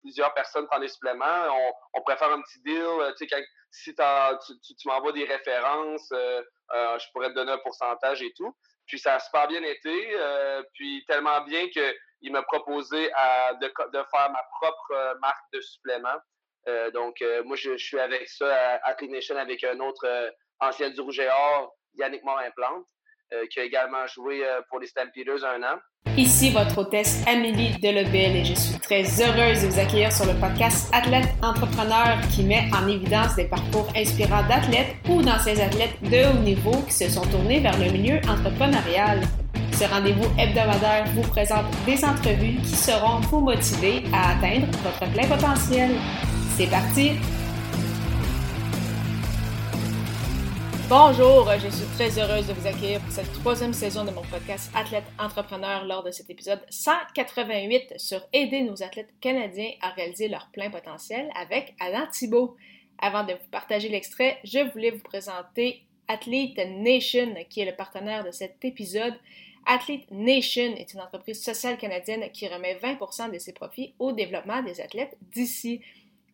plusieurs personnes prennent des suppléments, on, on pourrait faire un petit deal. Tu sais, si tu, tu, m'envoies des références, je pourrais te donner un pourcentage et tout. Puis ça a super bien été, puis tellement bien qu'il m'a proposé de, de, faire ma propre marque de suppléments. donc, moi, je, suis avec ça à, à avec un autre ancien du Rouge et Or, Yannick Morin-Plante. Euh, qui a également joué euh, pour les Stampeders un an. Ici votre hôtesse Amélie Delebel et je suis très heureuse de vous accueillir sur le podcast Athlète Entrepreneur qui met en évidence des parcours inspirants d'athlètes ou d'anciens athlètes de haut niveau qui se sont tournés vers le milieu entrepreneurial. Ce rendez-vous hebdomadaire vous présente des entrevues qui seront vous motiver à atteindre votre plein potentiel. C'est parti! Bonjour, je suis très heureuse de vous accueillir pour cette troisième saison de mon podcast Athlète Entrepreneur lors de cet épisode 188 sur aider nos athlètes canadiens à réaliser leur plein potentiel avec Alain Thibault. Avant de vous partager l'extrait, je voulais vous présenter Athlete Nation qui est le partenaire de cet épisode. Athlete Nation est une entreprise sociale canadienne qui remet 20% de ses profits au développement des athlètes d'ici.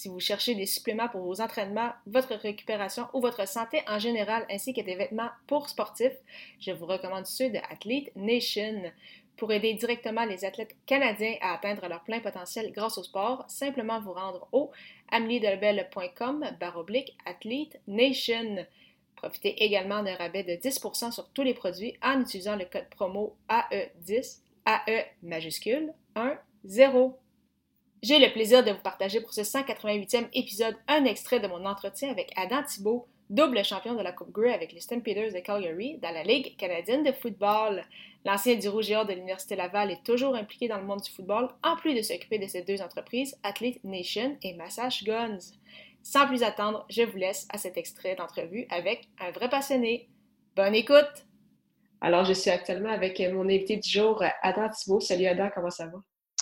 Si vous cherchez des suppléments pour vos entraînements, votre récupération ou votre santé en général, ainsi que des vêtements pour sportifs, je vous recommande ceux de Athlete Nation. Pour aider directement les athlètes canadiens à atteindre leur plein potentiel grâce au sport, simplement vous rendre au ameliedelbel.com baroblique Athlete Nation. Profitez également d'un rabais de 10% sur tous les produits en utilisant le code promo AE10, AE majuscule 1 0. J'ai le plaisir de vous partager pour ce 188e épisode un extrait de mon entretien avec Adam Thibault, double champion de la Coupe Grey avec les Stampeders de Calgary dans la Ligue canadienne de football. L'ancien du Rouge et Or de l'Université Laval est toujours impliqué dans le monde du football, en plus de s'occuper de ces deux entreprises, Athlete Nation et Massage Guns. Sans plus attendre, je vous laisse à cet extrait d'entrevue avec un vrai passionné. Bonne écoute! Alors, je suis actuellement avec mon invité du jour, Adam Thibault. Salut Adam, comment ça va?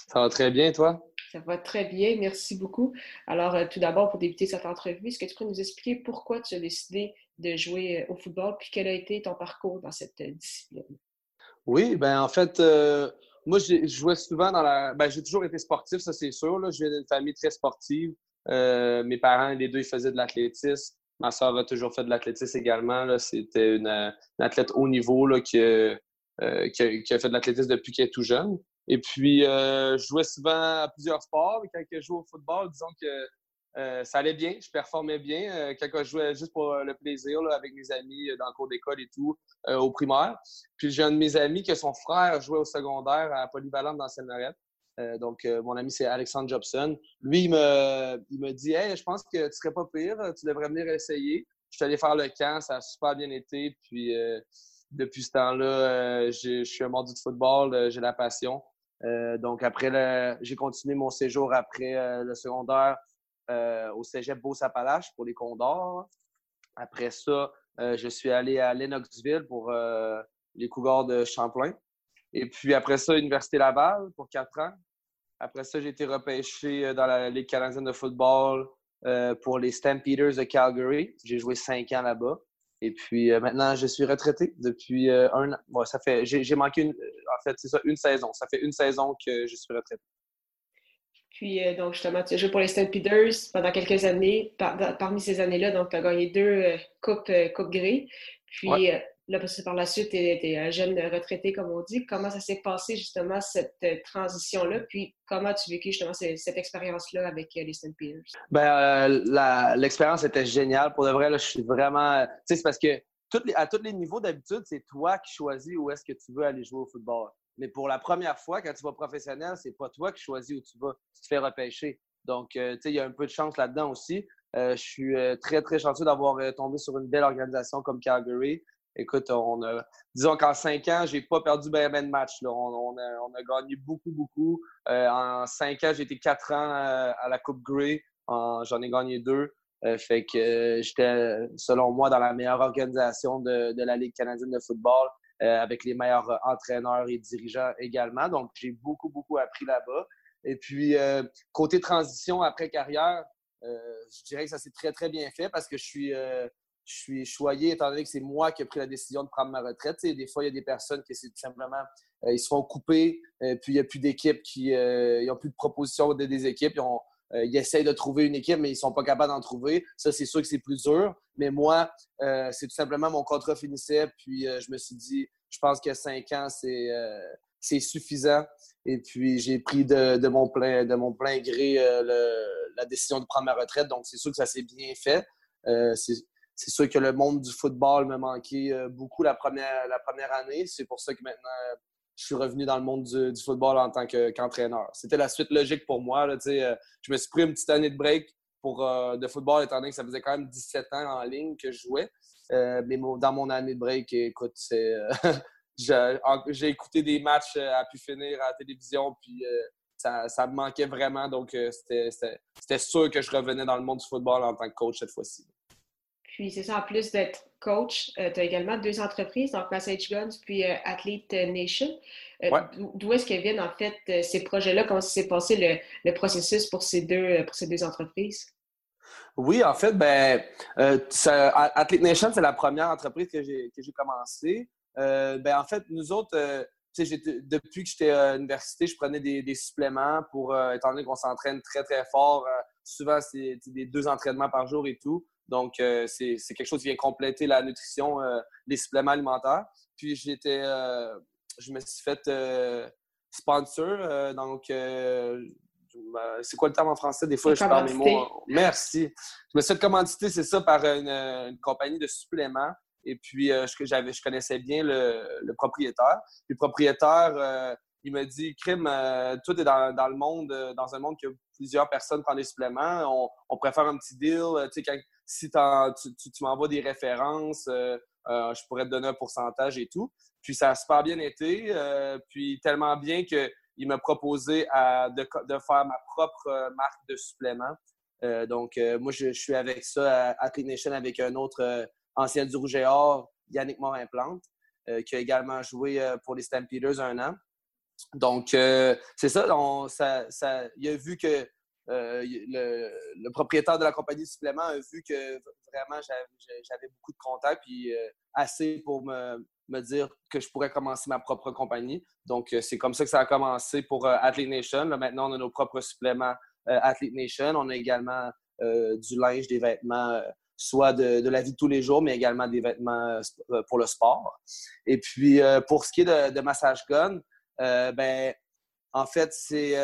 Ça va très bien, toi? Ça va très bien, merci beaucoup. Alors, euh, tout d'abord, pour débuter cette entrevue, est-ce que tu peux nous expliquer pourquoi tu as décidé de jouer euh, au football, puis quel a été ton parcours dans cette euh, discipline? Oui, ben en fait, moi, je jouais souvent dans la. Ben, j'ai toujours été sportif, ça c'est sûr. Je viens d'une famille très sportive. mes parents, les deux, ils faisaient de l'athlétisme. Ma soeur a toujours fait de l'athlétisme également. C'était une, athlète haut niveau là, qui, qui, a, fait de l'athlétisme depuis qu'elle est tout jeune. Et puis, euh, je jouais souvent à plusieurs sports. Quand je jouais au football, disons que euh, ça allait bien, je performais bien. Euh, quand je jouais juste pour le plaisir avec mes amis dans le cours d'école et tout, au primaire. Puis j'ai un de mes amis que son frère jouait au secondaire à Polyvalente dans Seine-Lorette. donc, mon ami, c'est Alexandre Jobson. Lui, il me, il me dit Hey, je pense que tu serais pas pire, tu devrais venir essayer. Je suis allé faire le camp, ça a super bien été. Puis, depuis ce temps-là, je suis un mordu de football, j'ai la passion. Euh, donc, après, j'ai continué mon séjour après euh, le secondaire euh, au cégep Beau-Sapalache pour les Condors. Après ça, je suis allé à Lennoxville pour les Cougars de Champlain. Et puis après ça, Université Laval pour quatre ans. Après ça, j'ai été repêché dans la Ligue canadienne de football pour les Stampeders de Calgary. J'ai joué cinq ans là-bas. Et puis euh, maintenant, je suis retraité depuis euh, un an. ça fait, j'ai manqué une, en fait, c'est ça, une saison. Ça fait une saison que je suis retraité. Puis, euh, donc, justement, tu as joué pour les Stampeders pendant quelques années. parmi ces années-là, donc, tu as gagné deux Coupes Coupe Grey. Puis, Là, parce que par la suite, tu es, un jeune retraité, comme on dit. Comment ça s'est passé, justement, cette euh, transition-là? Puis, comment tu vécu, justement, cette, expérience-là avec euh, les Stampeders? Ben, euh, l'expérience était géniale. Pour de vrai, là, je suis vraiment... Tu sais, c'est parce que à tous les niveaux, d'habitude, c'est toi qui choisis où est-ce que tu veux aller jouer au football. Mais pour la première fois, quand tu vas professionnel, c'est pas toi qui choisis où tu vas. Tu te fais repêcher. Donc, tu sais, il y a un peu de chance là-dedans aussi. je suis très, très chanceux d'avoir tombé sur une belle organisation comme Calgary écoute, on a, disons qu'en cinq ans, j'ai pas perdu bien ben de matchs. On, a, gagné beaucoup, beaucoup. Euh, en cinq ans, j'ai été quatre ans euh, à, la Coupe Grey. J'en ai gagné deux. Euh, fait que j'étais, selon moi, dans la meilleure organisation de, la Ligue canadienne de football, avec les meilleurs entraîneurs et dirigeants également. Donc, j'ai beaucoup, beaucoup appris là-bas. Et puis, côté transition après carrière, je dirais que ça s'est très, très bien fait parce que je suis je suis choyé étant donné que c'est moi qui ai pris la décision de prendre ma retraite. des fois, il y a des personnes qui c'est tout simplement, euh, ils se font couper, euh, puis il n'y a plus d'équipe qui n'ont plus de propositions de, des équipes. Ils, ils, essayent de trouver une équipe, mais ils ne sont pas capables d'en trouver. Ça, c'est sûr que c'est plus dur. Mais moi, c'est tout simplement mon contrat finissait, puis je me suis dit, je pense que cinq ans, c'est suffisant. Et puis, j'ai pris de, mon plein, de mon plein gré euh, la décision de prendre ma retraite. Donc, c'est sûr que ça s'est bien fait. Euh, c'est sûr que le monde du football me manquait euh, beaucoup la première, la première année. C'est pour ça que maintenant, je suis revenu dans le monde du, football en tant qu'entraîneur. C'était la suite logique pour moi. Là, je me suis pris une petite année de break pour, de football, étant donné que ça faisait quand même 17 ans en ligne que je jouais. mais dans mon année de break, écoute, c'est j'ai écouté des matchs euh, à pu finir à la télévision, puis euh, ça, me manquait vraiment. Donc, euh, c'était sûr que je revenais dans le monde du football en tant que coach cette fois-ci. Puis, c'est ça, en plus d'être coach, tu as également deux entreprises, donc Passage Guns puis Athlete Nation. D'où est-ce que viennent, en fait, ces projets-là? Comment s'est passé le, le, processus pour ces deux, pour ces deux entreprises? Oui, en fait, ben, Athlete Nation, c'est la première entreprise que j'ai commencée. Euh, ben, en fait, nous autres, euh, depuis que j'étais à l'université, je prenais des, suppléments pour, euh, étant donné qu'on s'entraîne très, très fort. souvent, c'est des deux entraînements par jour et tout. Donc, c'est quelque chose qui vient compléter la nutrition, les suppléments alimentaires. Puis, j'étais, je me suis fait sponsor. donc, c'est quoi le terme en français? Des fois, je parle mes mots. Merci. Je me suis fait commanditer, c'est ça, par une, compagnie de suppléments. Et puis, euh, je, je connaissais bien le, propriétaire. le propriétaire, euh, il m'a dit Crime, euh, toi, tu es dans, le monde, dans un monde qui a plusieurs personnes prennent des suppléments. On, préfère un petit deal. Si tu, m'envoies des références, je pourrais te donner un pourcentage et tout. Puis, ça a super bien été. puis, tellement bien qu'il m'a proposé de, faire ma propre marque de suppléments. donc, moi, je, suis avec ça à, Clean Nation avec un autre ancien du Rouge et Or, Yannick Morin-Plante, euh, qui a également joué euh, pour les Stampeders un an. Donc, euh, c'est ça, il a vu que le, propriétaire de la compagnie de supplément a vu que vraiment j'avais beaucoup de contacts, puis assez pour me, dire que je pourrais commencer ma propre compagnie. Donc, c'est comme ça que ça a commencé pour Athlete Nation. maintenant, on a nos propres suppléments Athlete Nation. On a également du linge, des vêtements soit de, la vie de tous les jours, mais également des vêtements euh, pour le sport. Et puis, euh, pour ce qui est de, Massage Gun, euh, ben, en fait, c'est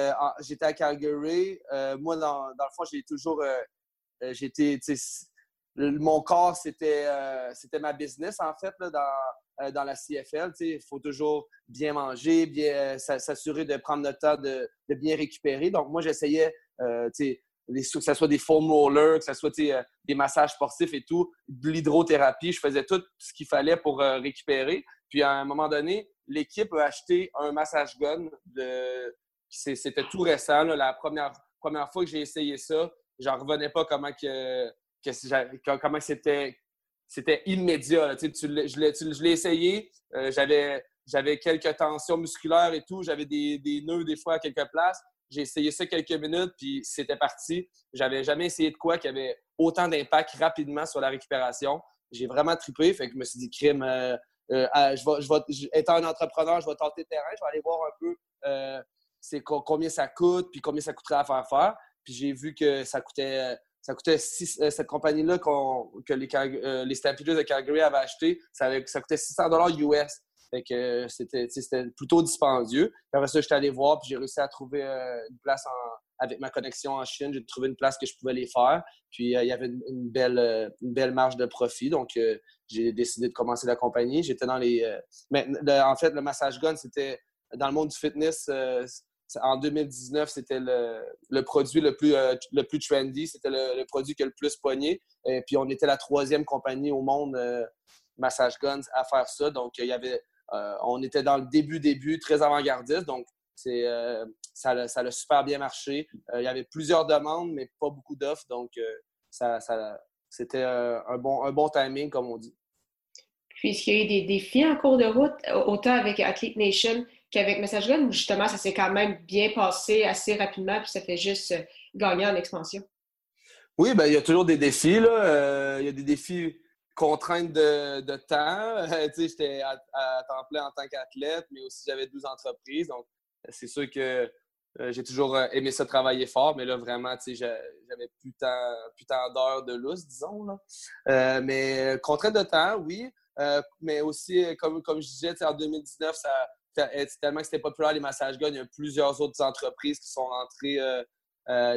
j'étais à Calgary. moi, dans, le fond, j'ai toujours. j'étais. Mon corps, c'était c'était ma business, en fait, dans, la CFL. Il faut toujours bien manger, bien s'assurer de prendre le temps de, de bien récupérer. Donc, moi, j'essayais que ce soit des foam rollers, que ce soit euh, des massages sportifs et tout, de l'hydrothérapie. Je faisais tout ce qu'il fallait pour euh, récupérer. Puis à un moment donné, l'équipe a acheté un massage gun. C'était tout récent. La première, fois que j'ai essayé ça, j'en revenais pas comment que, c'était immédiat. Je l'ai essayé. Euh, j'avais quelques tensions musculaires et tout. J'avais des, des nœuds des fois à quelques places. J'ai essayé ça quelques minutes, puis c'était parti. J'avais jamais essayé de quoi qui avait autant d'impact rapidement sur la récupération. J'ai vraiment trippé, fait que je me suis dit, crime, euh, euh, je vais, étant un entrepreneur, je vais tenter le terrain, je vais aller voir un peu euh, combien ça coûte, puis combien ça coûterait à faire faire. Puis j'ai vu que ça coûtait, ça coûtait cette compagnie-là que les, les Stampeders de Calgary avaient acheté, ça, ça coûtait 600 US. Fait que c'était plutôt dispendieux. Puis après ça, j'étais allé voir, puis j'ai réussi à trouver euh, une place avec ma connexion en Chine. J'ai trouvé une place que je pouvais les faire. Puis euh, il y avait une, belle, euh, une belle marge de profit. Donc, j'ai décidé de commencer la compagnie. J'étais dans les. Mais en fait, le massage gun, c'était dans le monde du fitness. en 2019, c'était le, produit le plus, le plus trendy. C'était le, produit qui a le plus pogné. Et puis, on était la troisième compagnie au monde, Massage Guns, à faire ça. Donc, il y avait euh, on était dans le début, début, très avant-gardiste. Donc, euh, ça, a super bien marché. Euh, il y avait plusieurs demandes, mais pas beaucoup d'offres. Donc, c'était un, bon, un bon timing, comme on dit. Puis, est-ce qu'il y a eu des défis en cours de route, autant avec Athlete Nation qu'avec Message ou justement, ça s'est quand même bien passé assez rapidement, puis ça fait juste gagner en expansion? Oui, ben, il y a toujours des défis. Là. il y a des défis contrainte de, de temps. j'étais à, à, temps plein en tant qu'athlète, mais aussi j'avais 12 entreprises. Donc, c'est sûr que euh, j'ai toujours euh, aimé ça travailler fort, mais là, vraiment, j'avais plus tant, plus tant d'heures de lousse, disons. Là. Euh, mais contrainte de temps, oui. mais aussi, comme, comme je disais, en 2019, ça, tellement que c'était populaire les massages guns, il y a plusieurs autres entreprises qui sont rentrées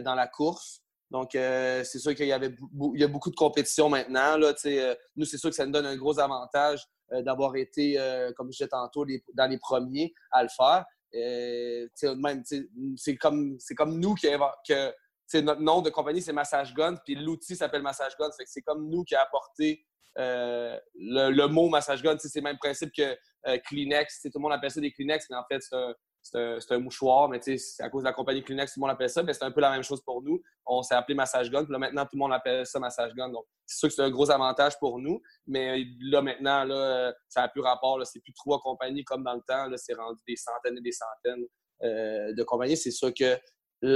dans la course. Donc, c'est sûr qu'il y, avait y a beaucoup de compétition maintenant. Là, nous, c'est sûr que ça nous donne un gros avantage d'avoir été, comme je disais tantôt, dans les premiers à le faire. Euh, c'est comme, nous qui que notre nom de compagnie, c'est Massage Gun, puis l'outil s'appelle Massage Gun. C'est comme nous qui a apporté euh, le, mot Massage Gun. C'est le même principe que euh, Kleenex. Tout le monde appelle ça des Kleenex, mais en fait, c'est un, c'est un, mouchoir, mais c'est à cause de la compagnie Kleenex, tout le monde appelle ça, mais c'est un peu la même chose pour nous. On s'est appelé Massage Gun, puis là, maintenant, tout le monde appelle ça Massage Gun. Donc, c'est sûr que c'est un gros avantage pour nous, mais là, maintenant, là, ça n'a plus rapport. C'est plus trois compagnies comme dans le temps. C'est rendu des centaines et des centaines euh, de compagnies. C'est sûr que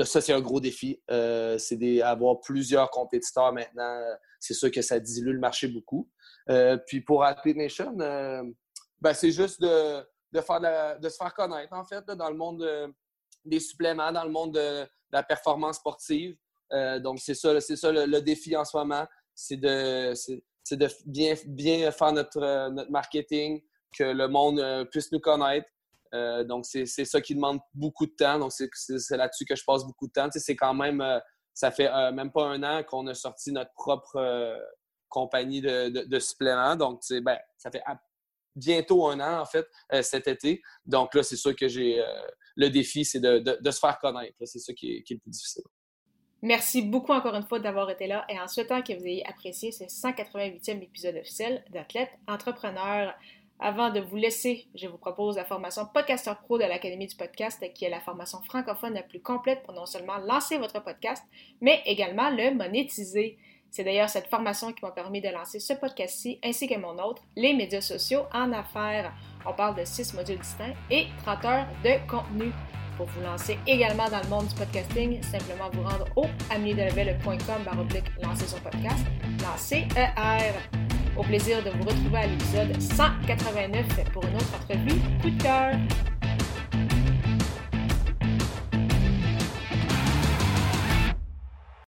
ça, c'est un gros défi. Euh, c'est d'avoir plusieurs compétiteurs maintenant. C'est sûr que ça dilue le marché beaucoup. Euh, puis pour Athlete Nation, ben, c'est juste de de, faire de se faire connaître, en fait, dans le monde des suppléments, dans le monde de, la performance sportive. Euh, donc, c'est ça, c'est ça le, défi en ce moment, c'est de, de bien, bien faire notre, notre marketing, que le monde euh, puisse nous connaître. Euh, donc, c'est ça qui demande beaucoup de temps. Donc, c'est là-dessus que je passe beaucoup de temps. c'est quand même, ça fait même pas un an qu'on a sorti notre propre compagnie de, de, suppléments. Donc, ben, ça fait bientôt un an, en fait, euh, cet été. Donc là, c'est sûr que j'ai euh, le défi, c'est de, se faire connaître. C'est ça qui est, le plus difficile. Merci beaucoup encore une fois d'avoir été là et en souhaitant que vous ayez apprécié ce 188e épisode officiel d'Athlète Entrepreneur. Avant de vous laisser, je vous propose la formation Podcaster Pro de l'Académie du podcast, qui est la formation francophone la plus complète pour non seulement lancer votre podcast, mais également le monétiser. C'est d'ailleurs cette formation qui m'a permis de lancer ce podcast-ci ainsi que mon autre, les médias sociaux en affaires. On parle de six modules distincts et 30 heures de contenu. Pour vous lancer également dans le monde du podcasting, simplement vous rendre au amiedelevelle.com baroblique lancer son podcast, lancer ER. Au plaisir de vous retrouver à l'épisode 189 pour une autre entrevue coup de cœur.